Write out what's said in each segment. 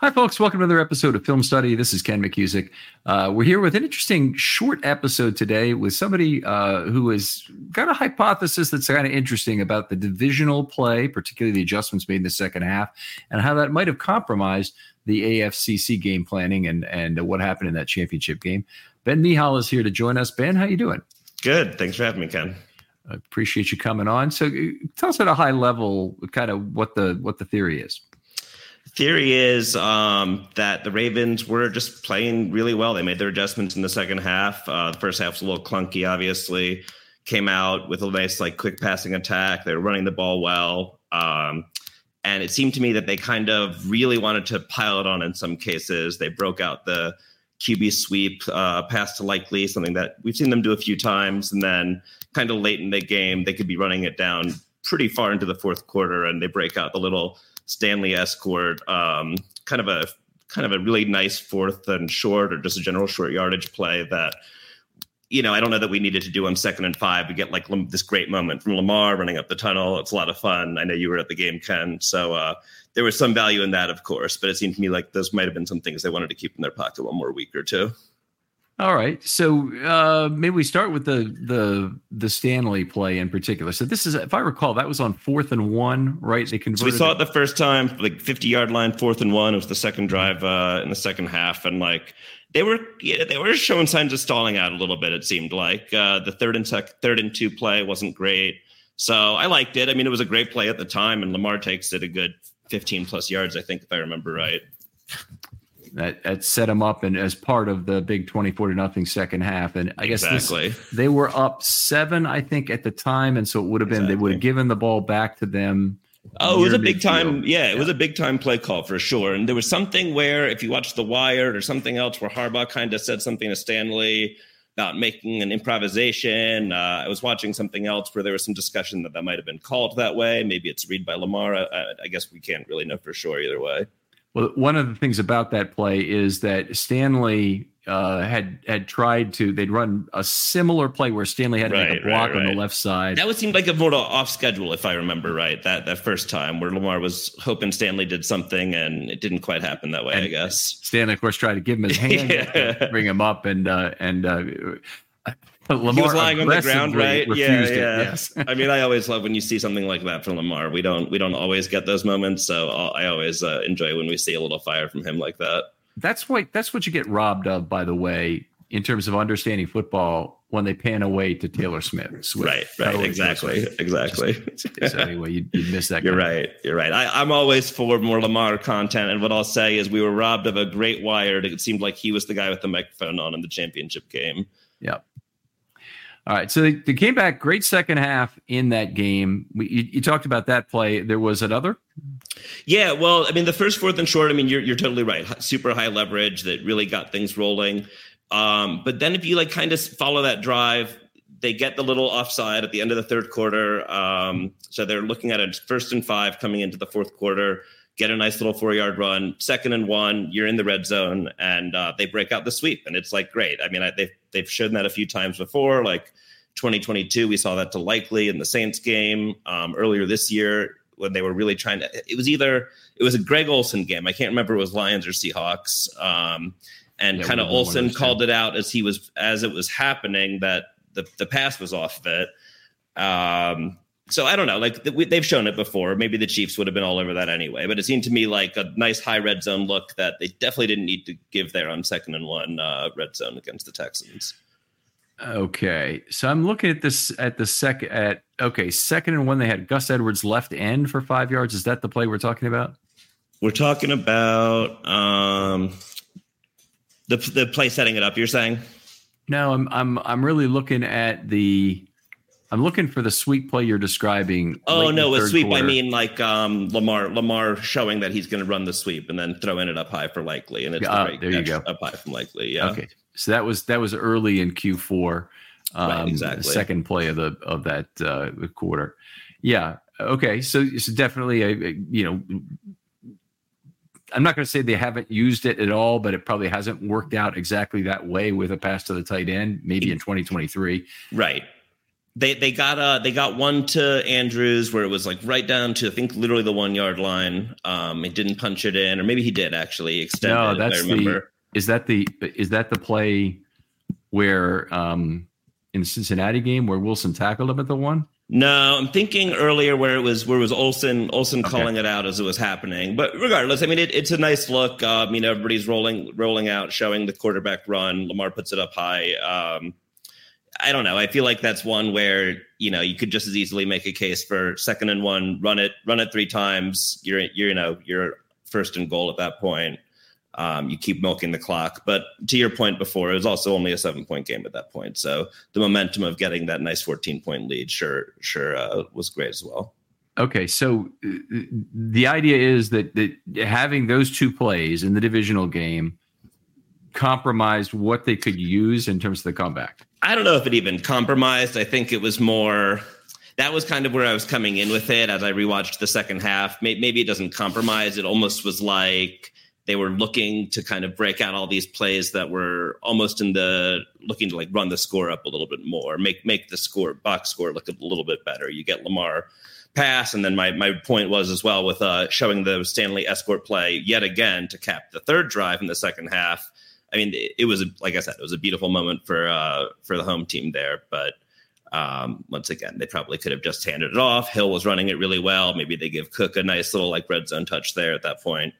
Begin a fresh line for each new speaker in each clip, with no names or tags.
Hi, folks. Welcome to another episode of Film Study. This is Ken McKusick. Uh, we're here with an interesting short episode today with somebody uh, who has got a hypothesis that's kind of interesting about the divisional play, particularly the adjustments made in the second half, and how that might have compromised the AFCC game planning and and what happened in that championship game. Ben Nihal is here to join us. Ben, how you doing?
Good. Thanks for having me, Ken.
I appreciate you coming on. So, uh, tell us at a high level, kind of what the what the theory is
theory is um, that the Ravens were just playing really well. They made their adjustments in the second half. Uh, the first half was a little clunky, obviously. Came out with a nice, like, quick passing attack. They were running the ball well. Um, and it seemed to me that they kind of really wanted to pile it on in some cases. They broke out the QB sweep, uh, pass to Likely, something that we've seen them do a few times. And then kind of late in the game, they could be running it down pretty far into the fourth quarter and they break out the little Stanley escort, um, kind of a kind of a really nice fourth and short or just a general short yardage play that you know, I don't know that we needed to do on second and five. We get like this great moment from Lamar running up the tunnel. It's a lot of fun. I know you were at the game, Ken. So uh, there was some value in that, of course, but it seemed to me like those might have been some things they wanted to keep in their pocket one more week or two.
All right. So uh, maybe we start with the the the Stanley play in particular. So this is, if I recall, that was on fourth and one, right? They converted.
So we saw it the first time, like fifty yard line, fourth and one. It was the second drive uh, in the second half, and like they were yeah, they were showing signs of stalling out a little bit. It seemed like uh, the third and sec- third and two play wasn't great. So I liked it. I mean, it was a great play at the time, and Lamar takes it a good fifteen plus yards, I think, if I remember right
that, that set them up and as part of the big 24 to nothing second half. And I guess
exactly.
This, they were up seven, I think, at the time. And so it would have been, exactly. they would have given the ball back to them.
Oh, it was a big time. Yeah, it yeah. was a big time play call for sure. And there was something where, if you watch The Wired or something else, where Harbaugh kind of said something to Stanley about making an improvisation. Uh, I was watching something else where there was some discussion that that might have been called that way. Maybe it's read by Lamar. I, I guess we can't really know for sure either way.
Well, one of the things about that play is that Stanley uh, had had tried to. They'd run a similar play where Stanley had to right, a block right, right. on the left side.
That would seem like a more off schedule, if I remember right. That that first time where Lamar was hoping Stanley did something, and it didn't quite happen that way.
And
I guess
Stanley, of course, tried to give him his hand, yeah. bring him up, and uh, and uh,
Lamar he was lying on the ground, right? Yeah, yeah. Yes. I mean, I always love when you see something like that from Lamar. We don't we don't always get those moments, so I always uh, enjoy when we see a little fire from him like that.
That's what that's what you get robbed of, by the way, in terms of understanding football when they pan away to Taylor Smith.
Swift. Right, right, exactly, exactly.
so anyway, you, you miss that.
You're right. You're right. I, am always for more Lamar content, and what I'll say is we were robbed of a great wired. It seemed like he was the guy with the microphone on in the championship game.
Yep. All right, so they, they, came back great second half in that game. We, you, you, talked about that play. There was another.
Yeah, well, I mean, the first fourth and short. I mean, you're you're totally right. Super high leverage that really got things rolling. Um, but then if you like kind of follow that drive, they get the little offside at the end of the third quarter. Um, so they're looking at a first and five coming into the fourth quarter. Get a nice little four yard run, second and one. You're in the red zone, and uh, they break out the sweep, and it's like great. I mean, I, they've they've shown that a few times before, like 2022. We saw that to Likely in the Saints game um, earlier this year when they were really trying to. It was either it was a Greg Olsen game. I can't remember it was Lions or Seahawks. Um, and yeah, kind of Olsen called it out as he was as it was happening that the the pass was off of it. Um, so I don't know. Like they've shown it before. Maybe the Chiefs would have been all over that anyway. But it seemed to me like a nice high red zone look that they definitely didn't need to give there on second and one uh, red zone against the Texans.
Okay, so I'm looking at this at the second at okay second and one. They had Gus Edwards left end for five yards. Is that the play we're talking about?
We're talking about. um The the play setting it up. You're saying?
No, I'm I'm I'm really looking at the. I'm looking for the sweep play you're describing.
Oh no, with sweep quarter. I mean like um, Lamar Lamar showing that he's going to run the sweep and then throwing it up high for Likely, and it's
uh, there you go
up high from Likely. Yeah.
Okay, so that was that was early in Q4.
Um, right, exactly.
second play of the of that uh, quarter. Yeah. Okay. So it's definitely a, a you know I'm not going to say they haven't used it at all, but it probably hasn't worked out exactly that way with a pass to the tight end, maybe in 2023.
Right. They they got uh they got one to Andrews where it was like right down to I think literally the one yard line. Um, he didn't punch it in, or maybe he did actually extend. No,
that's the. Is that the is that the play where um in the Cincinnati game where Wilson tackled him at the one?
No, I'm thinking earlier where it was where it was Olsen Olsen okay. calling it out as it was happening. But regardless, I mean it, it's a nice look. Uh, I mean everybody's rolling rolling out, showing the quarterback run. Lamar puts it up high. Um, I don't know. I feel like that's one where you know you could just as easily make a case for second and one, run it, run it three times. You're you're you know you're first and goal at that point um, you keep milking the clock. But to your point before, it was also only a seven point game at that point. So the momentum of getting that nice 14 point lead sure, sure uh, was great as well.
Okay, so uh, the idea is that, that having those two plays in the divisional game compromised what they could use in terms of the comeback.
I don't know if it even compromised. I think it was more that was kind of where I was coming in with it as I rewatched the second half. Maybe it doesn't compromise. It almost was like they were looking to kind of break out all these plays that were almost in the looking to like run the score up a little bit more, make make the score box score look a little bit better. You get Lamar pass, and then my my point was as well with uh, showing the Stanley escort play yet again to cap the third drive in the second half. I mean, it, it was like I said, it was a beautiful moment for uh, for the home team there, but. Um, once again, they probably could have just handed it off. Hill was running it really well. Maybe they give Cook a nice little like red zone touch there at that point.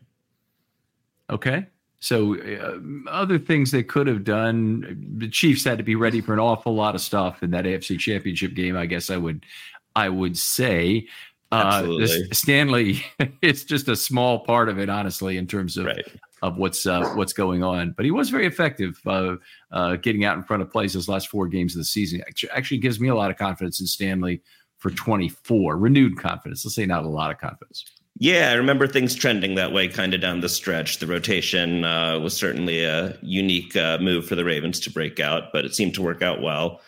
Okay. So uh, other things they could have done, the Chiefs had to be ready for an awful lot of stuff in that AFC Championship game. I guess I would, I would say.
Uh,
Stanley, it's just a small part of it, honestly, in terms of right. Of what's uh, what's going on. But he was very effective uh, uh, getting out in front of plays those last four games of the season. Actually, gives me a lot of confidence in Stanley for 24, renewed confidence. Let's say not a lot of confidence.
Yeah, I remember things trending that way kind of down the stretch. The rotation uh, was certainly a unique uh, move for the Ravens to break out, but it seemed to work out well.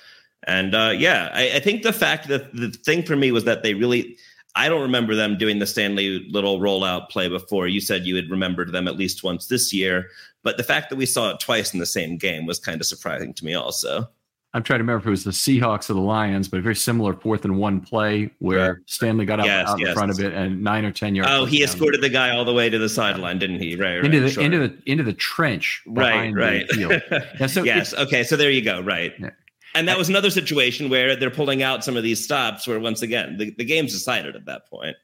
And uh, yeah, I, I, think the fact that the thing for me was that they really, I don't remember them doing the Stanley little rollout play before. You said you had remembered them at least once this year, but the fact that we saw it twice in the same game was kind of surprising to me also.
I'm trying to remember if it was the Seahawks or the Lions, but a very similar fourth and one play where Stanley got yes, out yes. in front of it and nine or ten yards.
Oh, he escorted the guy all the way to the sideline, didn't he? Right, right
into the sure. into the into the trench.
Right, right. yeah, so yes. Okay. So there you go. Right. And that was another situation where they're pulling out some of these stops where once again the, the game's decided at that point.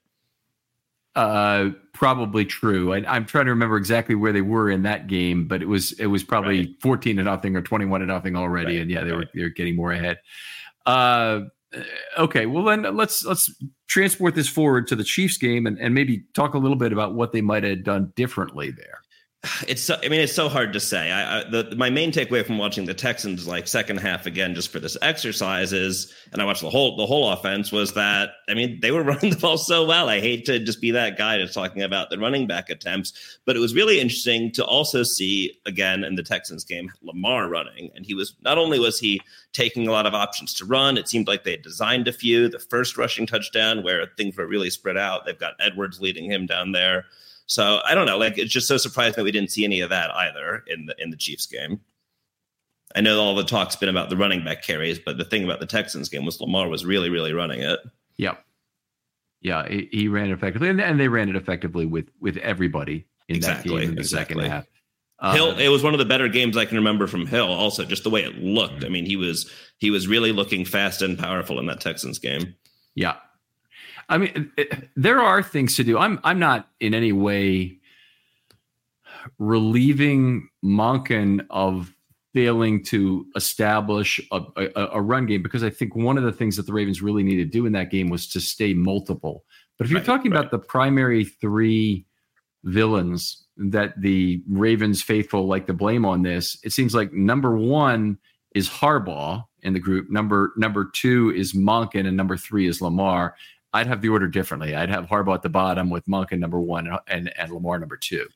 Uh, probably true. I, am trying to remember exactly where they were in that game, but it was it was probably right. 14 to nothing or 21 to nothing already, right. and yeah, they right. were they were getting more ahead. Uh, okay, well then let's let's transport this forward to the Chiefs game and, and maybe talk a little bit about what they might have done differently there
it's so, I mean it's so hard to say. I, I the my main takeaway from watching the Texans like second half again just for this exercise is, and I watched the whole the whole offense was that I mean they were running the ball so well. I hate to just be that guy that's talking about the running back attempts, but it was really interesting to also see again in the Texans game Lamar running, and he was not only was he taking a lot of options to run. It seemed like they designed a few. The first rushing touchdown where things were really spread out. They've got Edwards leading him down there. So I don't know. Like it's just so surprising that we didn't see any of that either in the in the Chiefs game. I know all the talk's been about the running back carries, but the thing about the Texans game was Lamar was really, really running it.
Yep. Yeah, he, he ran it effectively, and, and, they ran it effectively with with everybody in exactly, that game in the exactly. second half.
Uh, Hill, it was one of the better games I can remember from Hill. Also, just the way it looked. I mean, he was he was really looking fast and powerful in that Texans game.
Yeah, I mean, eh, there are things to do. I'm I'm not in any way relieving Monken of failing to establish a, a, a, run game because I think one of the things that the Ravens really need to do in that game was to stay multiple. But if you're right, talking right. about the primary three villains that the Ravens faithful like to blame on this. It seems like number one is Harbaugh in the group. Number number two is Monken, and number three is Lamar. I'd have the order differently. I'd have Harbaugh at the bottom with Monken number one and, and Lamar number two.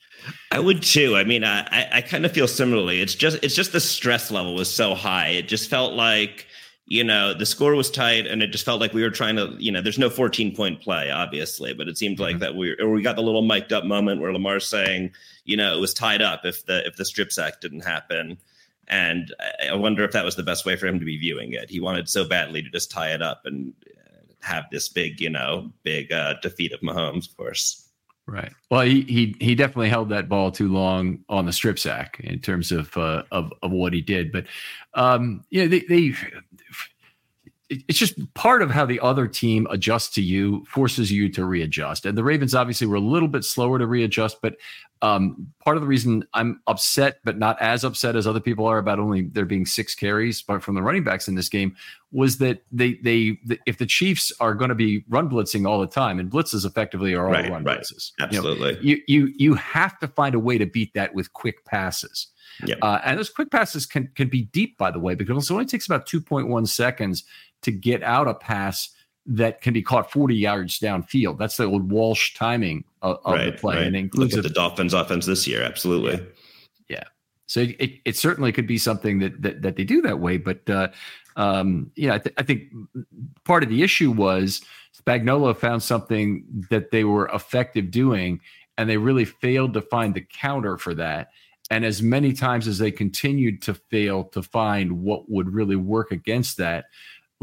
I would too. I mean, I, I kind of feel similarly. It's just it's just the stress level was so high. It just felt like you know the score was tight, and it just felt like we were trying to you know there's no 14 point play obviously, but it seemed like mm-hmm. that we or we got the little mic'd up moment where Lamar's saying you know it was tied up if the if the strip sack didn't happen. And I wonder if that was the best way for him to be viewing it. He wanted so badly to just tie it up, and have this big, you know, big uh, defeat of Mahomes, of course.
Right. Well, he he he definitely held that ball too long on the strip sack in terms of uh, of of what he did. But um, you know, they, they it's just part of how the other team adjusts to you, forces you to readjust. And the Ravens obviously were a little bit slower to readjust, but um, part of the reason I'm upset, but not as upset as other people are about only there being six carries from the running backs in this game, was that they they if the Chiefs are going to be run blitzing all the time, and blitzes effectively are all right, run right. blitzes.
Absolutely,
you, know, you you you have to find a way to beat that with quick passes. Yep. Uh, and those quick passes can can be deep, by the way, because it only takes about 2.1 seconds to get out a pass that can be caught 40 yards downfield. That's the old Walsh timing of, of right, the play.
Right. And it includes Look at the Dolphins offense this year. Absolutely.
Yeah. yeah. So it, it certainly could be something that, that, that they do that way. But, uh, um, you know, I, th- I think part of the issue was Spagnuolo found something that they were effective doing, and they really failed to find the counter for that. And as many times as they continued to fail to find what would really work against that,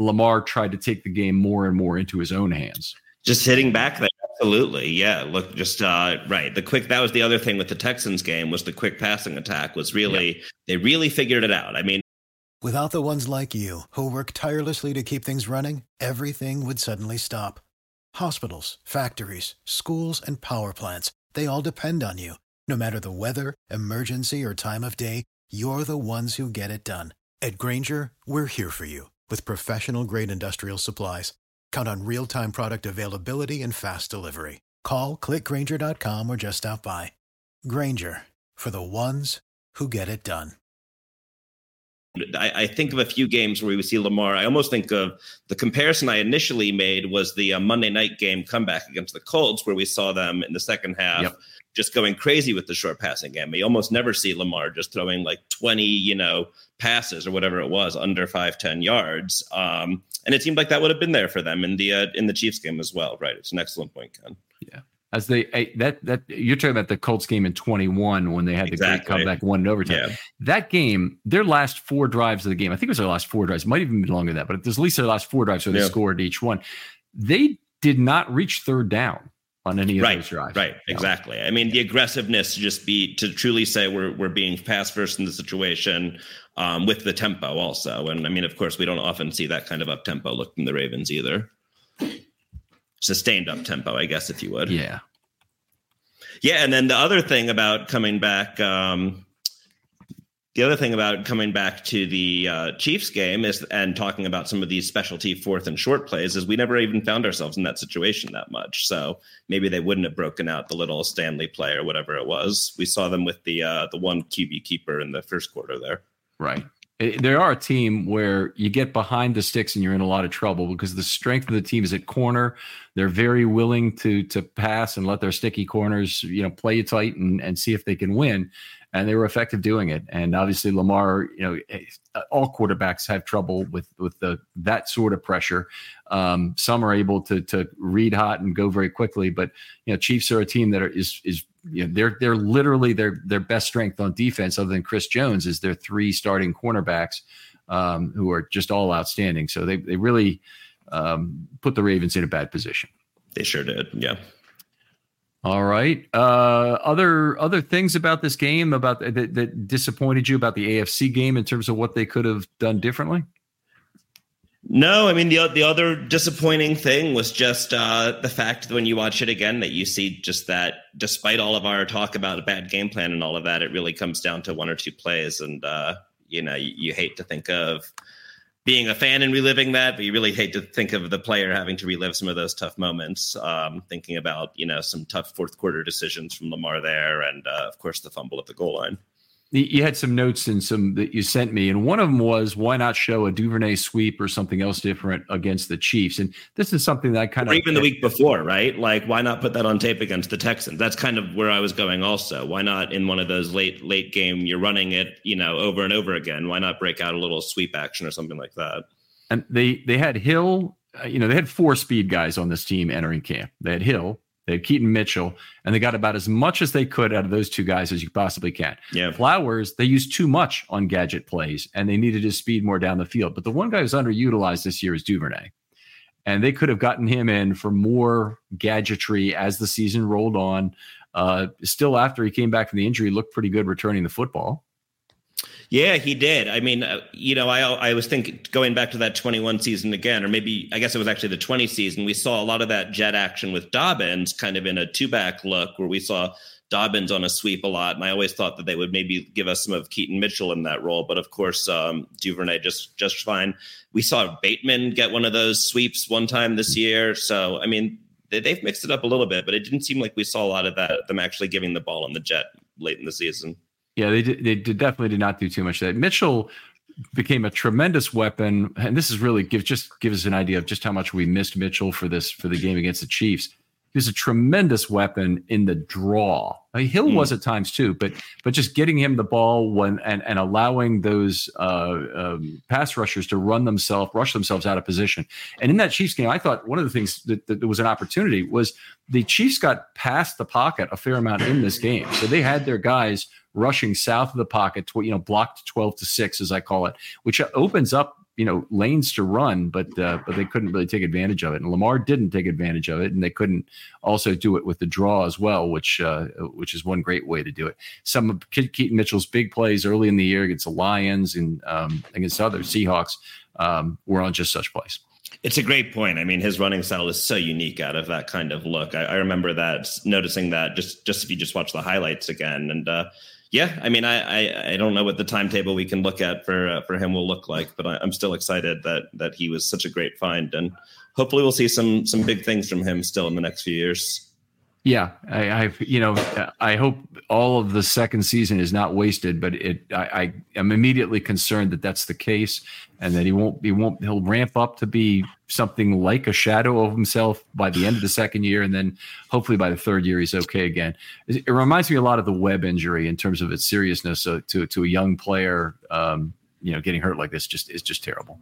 Lamar tried to take the game more and more into his own hands.
Just hitting back there. Absolutely. Yeah. Look, just uh, right. The quick, that was the other thing with the Texans game was the quick passing attack was really, yeah. they really figured it out. I mean,
without the ones like you who work tirelessly to keep things running, everything would suddenly stop. Hospitals, factories, schools, and power plants, they all depend on you. No matter the weather, emergency, or time of day, you're the ones who get it done. At Grainger, we're here for you with professional grade industrial supplies, count on real time product availability and fast delivery. Call clickgrainger.com or just stop by. Grainger for the ones who get it done.
I, I, think of a few games where we would see Lamar. I almost think of the comparison I initially made was the uh, Monday night game comeback against the Colts, where we saw them in the second half yep just going crazy with the short passing game. You almost never see Lamar just throwing like 20, you know, passes or whatever it was under five ten yards. Um, and it seemed like that would have been there for them in the uh, in the Chiefs game as well. Right. It's an excellent point, Ken.
Yeah. As they that that you're talking about the Colts game in 21 when they had the exactly. great comeback one in overtime. Yeah. That game, their last four drives of the game, I think it was their last four drives, might even be longer than that, but it was at least their last four drives where they yeah. scored each one. They did not reach third down on any of
right,
those drives.
Right, exactly. I mean, the aggressiveness to just be to truly say we're we're being pass first in the situation um, with the tempo also. And I mean, of course, we don't often see that kind of up tempo look from the Ravens either. Sustained up tempo, I guess, if you would.
Yeah.
Yeah, and then the other thing about coming back, um, the other thing about coming back to the uh, Chiefs game is and talking about some of these specialty fourth and short plays is we never even found ourselves in that situation that much. So maybe they wouldn't have broken out the little Stanley play or whatever it was. We saw them with the uh, the one QB keeper in the first quarter there.
Right. They are a team where you get behind the sticks and you're in a lot of trouble because the strength of the team is at corner. They're very willing to to pass and let their sticky corners, you know, play you tight and, and see if they can win and they were effective doing it. And obviously, Lamar, you know, eh, all quarterbacks have trouble with with the that sort of pressure. Um, some are able to to read hot and go very quickly, but you know, Chiefs are a team that are, is is you know they're they're literally their their best strength on defense, other than Chris Jones, is their three starting cornerbacks um, who are just all outstanding. So they they really um, put the Ravens in a bad position.
They sure did. Yeah.
All right. Uh, other other things about this game about that, that disappointed you about the AFC game in terms of what they could have done differently?
No, I mean the the other disappointing thing was just uh, the fact that when you watch it again, that you see just that despite all of our talk about a bad game plan and all of that, it really comes down to one or two plays, and uh, you know you, you hate to think of being a fan and reliving that, but you really hate to think of the player having to relive some of those tough moments. Um, thinking about you know some tough fourth quarter decisions from Lamar there, and uh, of course the fumble at the goal line
you had some notes and some that you sent me, and one of them was why not show a Duvernay sweep or something else different against the Chiefs? And this is something that I kind
or
of
even the week before, right? Like, why not put that on tape against the Texans? That's kind of where I was going. Also, why not in one of those late late game you're running it, you know, over and over again? Why not break out a little sweep action or something like that?
And they they had Hill, uh, you know, they had four speed guys on this team entering camp. They had Hill, they had Keaton Mitchell, and they got about as much as they could out of those two guys as you possibly can.
Yeah.
Flowers, they used too much on gadget plays, and they needed his speed more down the field. But the one guy who's underutilized this year is Duvernay. And they could have gotten him in for more gadgetry as the season rolled on. Uh, still, after he came back from the injury, looked pretty good returning the football.
Yeah, he did. I mean, uh, you know, I I was thinking going back to that 21 season again, or maybe I guess it was actually the 20 season. We saw a lot of that jet action with Dobbins, kind of in a two back look, where we saw Dobbins on a sweep a lot, and I always thought that they would maybe give us some of Keaton Mitchell in that role, but of course, um, Duvernay just just fine. We saw Bateman get one of those sweeps one time this year, so I mean, they, they've mixed it up a little bit, but it didn't seem like we saw a lot of that them actually giving the ball on the jet late in the season.
Yeah, they did, they did definitely did not do too much of that. Mitchell became a tremendous weapon, and this is really give just gives us an idea of just how much we missed Mitchell for this for the game against the Chiefs. He was a tremendous weapon in the draw. Hill mm. was at times too, but but just getting him the ball when and and allowing those uh, um, pass rushers to run themselves, rush themselves out of position. And in that Chiefs game, I thought one of the things that, that there was an opportunity was the Chiefs got past the pocket a fair amount in this game, so they had their guys rushing south of the pocket, you know, blocked 12 to 6, as I call it, which opens up, you know, lanes to run, but uh, but they couldn't really take advantage of it. And Lamar didn't take advantage of it, and they couldn't also do it with the draw as well, which uh, which is one great way to do it. Some of Keaton Mitchell's big plays early in the year against the Lions and um, against other Seahawks um, were on just such plays.
It's a great point. I mean, his running style is so unique out of that kind of look. I, I remember that, noticing that just just if you just watch the highlights again, and uh, yeah, I mean, I, I, I don't know what the timetable we can look at for uh, for him will look like, but I, am still excited that that he was such a great find, and hopefully we'll see some some big things from him still in the next few years.
Yeah, I, I've you know I hope all of the second season is not wasted, but it I, I am immediately concerned that that's the case, and that he won't he won't he'll ramp up to be something like a shadow of himself by the end of the second year, and then hopefully by the third year he's okay again. It, reminds me a lot of the Webb injury in terms of its seriousness uh, to to a young player. Um, you know, getting hurt like this just is just terrible.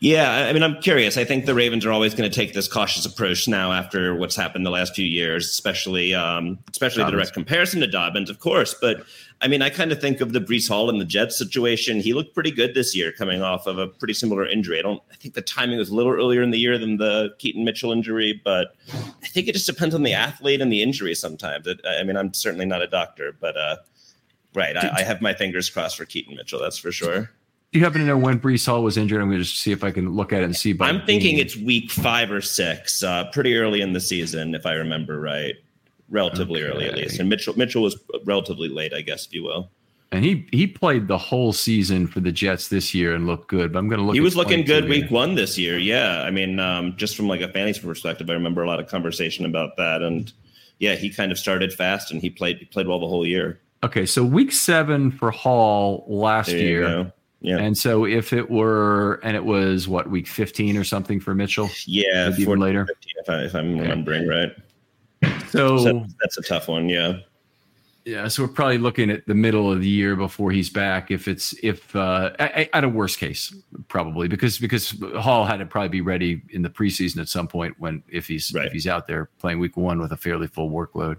Yeah, I mean, I'm curious. I think the Ravens are always going to take this cautious approach now after what's happened the last few years, especially um, especially Dobbins. the direct comparison to Dobbins, of course. But I mean, I kind of think of the Breece Hall and the Jets situation. He looked pretty good this year, coming off of a pretty similar injury. I don't. I think the timing was a little earlier in the year than the Keaton Mitchell injury, but I think it just depends on the athlete and the injury. Sometimes, it, I mean, I'm certainly not a doctor, but uh, right, I, I have my fingers crossed for Keaton Mitchell. That's for sure.
Do you happen to know when Breece Hall was injured? I'm going to just see if I can look at it and see.
I'm thinking it's week five or six, uh, pretty early in the season, if I remember right. Relatively okay. early, at least. And Mitchell Mitchell was relatively late, I guess, if you will.
And he he played the whole season for the Jets this year and looked good. But I'm going to look.
He was looking good week one this year. Yeah, I mean, um, just from like a fantasy perspective, I remember a lot of conversation about that. And yeah, he kind of started fast and he played he played well the whole year.
Okay, so week seven for Hall last year. Go yeah. And so if it were, and it was what week 15 or something for Mitchell?
Yeah.
Even later.
15, if, I, if I'm remembering right.
So,
so that's a tough one. Yeah.
Yeah. So we're probably looking at the middle of the year before he's back. If it's, if, uh, at a worst case, probably because, because Hall had to probably be ready in the preseason at some point when, if he's, right. if he's out there playing week one with a fairly full workload.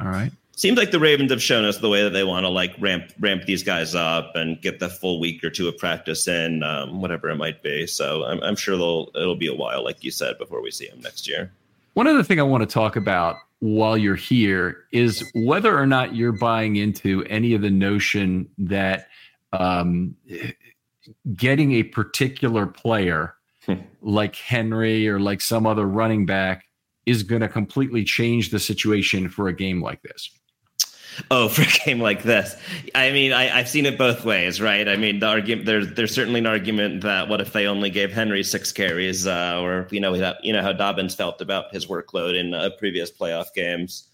All right
seems like the Ravens have shown us the way that they want to like ramp ramp these guys up and get the full week or two of practice in, um, whatever it might be. So I'm, I'm sure they'll it'll be a while, like you said, before we see them next year.
One other thing I want to talk about while you're here is whether or not you're buying into any of the notion that um, getting a particular player hmm. like Henry or like some other running back is going to completely change the situation for a game like this.
Oh, for a game like this, I mean, I, have seen it both ways, right? I mean, the argument there's there's certainly an argument that what if they only gave Henry six carries, uh, or you know you know how Dobbins felt about his workload in uh, previous playoff games.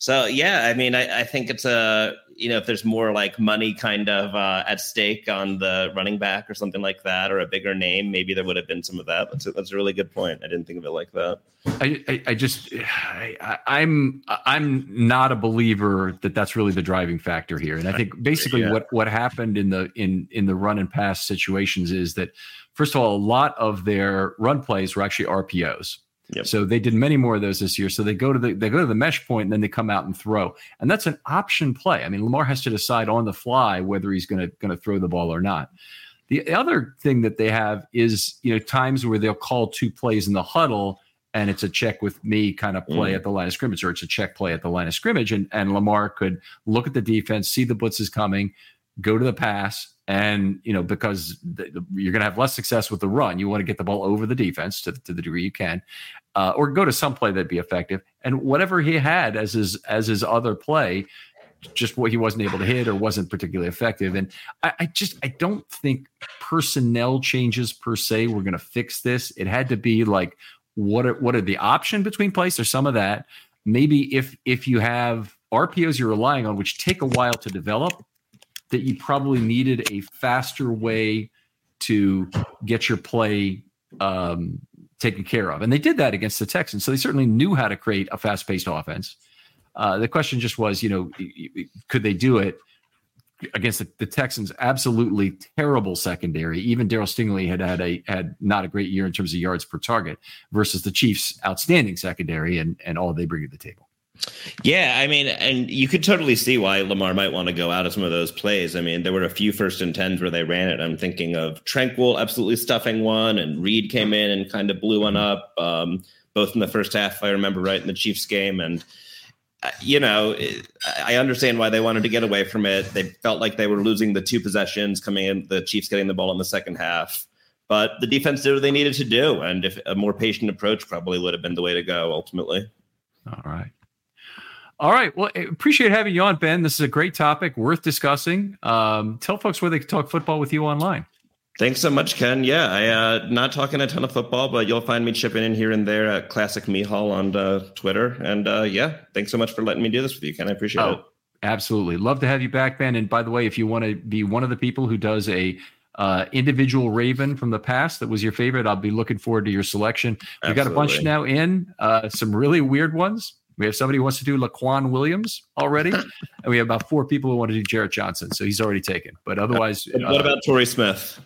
So yeah, I mean, I, I, think it's a you know if there's more like money kind of uh, at stake on the running back or something like that, or a bigger name, maybe there would have been some of that. That's a, that's a really good point. I didn't think of it like that.
I I, I just I, I'm I'm not a believer that that's really the driving factor here, and I think basically yeah. what what happened in the in in the run and pass situations is that first of all, a lot of their run plays were actually RPOs. Yep. So they did many more of those this year. So they go to the they go to the mesh point and then they come out and throw. And that's an option play. I mean, Lamar has to decide on the fly whether he's going to going to throw the ball or not. The other thing that they have is, you know, times where they'll call two plays in the huddle and it's a check with me kind of play mm. at the line of scrimmage, or it's a check play at the line of scrimmage. And, and Lamar could look at the defense, see the blitz is coming, go to the pass, and you know because the, the, you're going to have less success with the run you want to get the ball over the defense to, to the degree you can uh, or go to some play that'd be effective. And whatever he had as his as his other play just what he wasn't able to hit or wasn't particularly effective. And I, I just i don't think personnel changes per se were going to fix this. It had to be like what are what are the option between plays? Or some of that. Maybe if if you have rpos you're relying on which take a while to develop that you probably needed a faster way to get your play um, taken care of. And they did that against the Texans. So they certainly knew how to create a fast paced offense. Uh, the question just was, you know, could they do it against the, the Texans? Absolutely terrible secondary. Even Daryl Stingley had had a had not a great year in terms of yards per target versus the Chiefs' outstanding secondary and and all they bring to the table.
Yeah, I mean, and you could totally see why Lamar might want to go out of some of those plays. I mean, there were a few first and tens where they ran it. I'm thinking of Tranquill absolutely stuffing one, and Reid came in and kind of blew one up, um, both in the first half, if I remember right, in the Chiefs game. And, uh, you know, I understand why they wanted to get away from it. They felt like they were losing the two possessions coming in, the Chiefs getting the ball in the second half. But the defense did what they needed to do. And if a more patient approach probably would have been the way to go ultimately.
All right. All right. Well, appreciate having you on, Ben. This is a great topic, worth discussing. Um, tell folks where they can talk football with you online.
Thanks so much, Ken. Yeah, I uh, not talking a ton of football, but you'll find me chipping in here and there at Classic Mihal on uh, Twitter. And uh, yeah, thanks so much for letting me do this with you, Ken. I appreciate oh, it.
Absolutely, love to have you back, Ben. And by the way, if you want to be one of the people who does a uh, individual Raven from the past that was your favorite, I'll be looking forward to your selection. We got a bunch now in, uh, some really weird ones. We have somebody who wants to do Laquan Williams already, and we have about four people who want to do Jarrett Johnson. So he's already taken. But otherwise,
what uh, about Torrey Smith?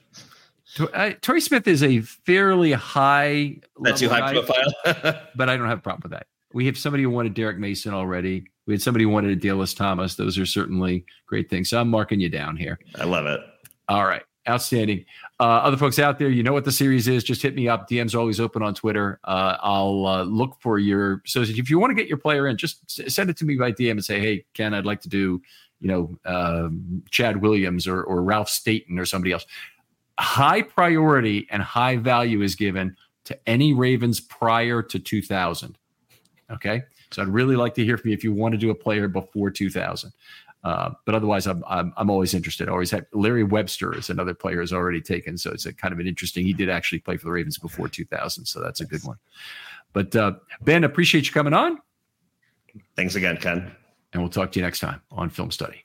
Uh, Torrey Smith is a fairly high.
That's too high profile.
but I don't have a problem with that. We have somebody who wanted Derrick Mason already. We had somebody who wanted Adalius Thomas. Those are certainly great things. So I'm marking you down here.
I love it.
All right. Outstanding. Uh, other folks out there, you know what the series is. Just hit me up. DM's are always open on Twitter. Uh, I'll uh, look for your. So if you want to get your player in, just send it to me by DM and say, "Hey, Ken, I'd like to do, you know, um, Chad Williams or, or Ralph Staten or somebody else." High priority and high value is given to any Ravens prior to 2000. Okay, so I'd really like to hear from you if you want to do a player before 2000. Uh, but otherwise, I'm, I'm, I'm always interested. I always have Larry Webster is another player has already taken, so it's a kind of an interesting. He did actually play for the Ravens before 2000, so that's a good one. But uh, Ben, appreciate you coming on.
Thanks again, Ken.
And we'll talk to you next time on Film Study.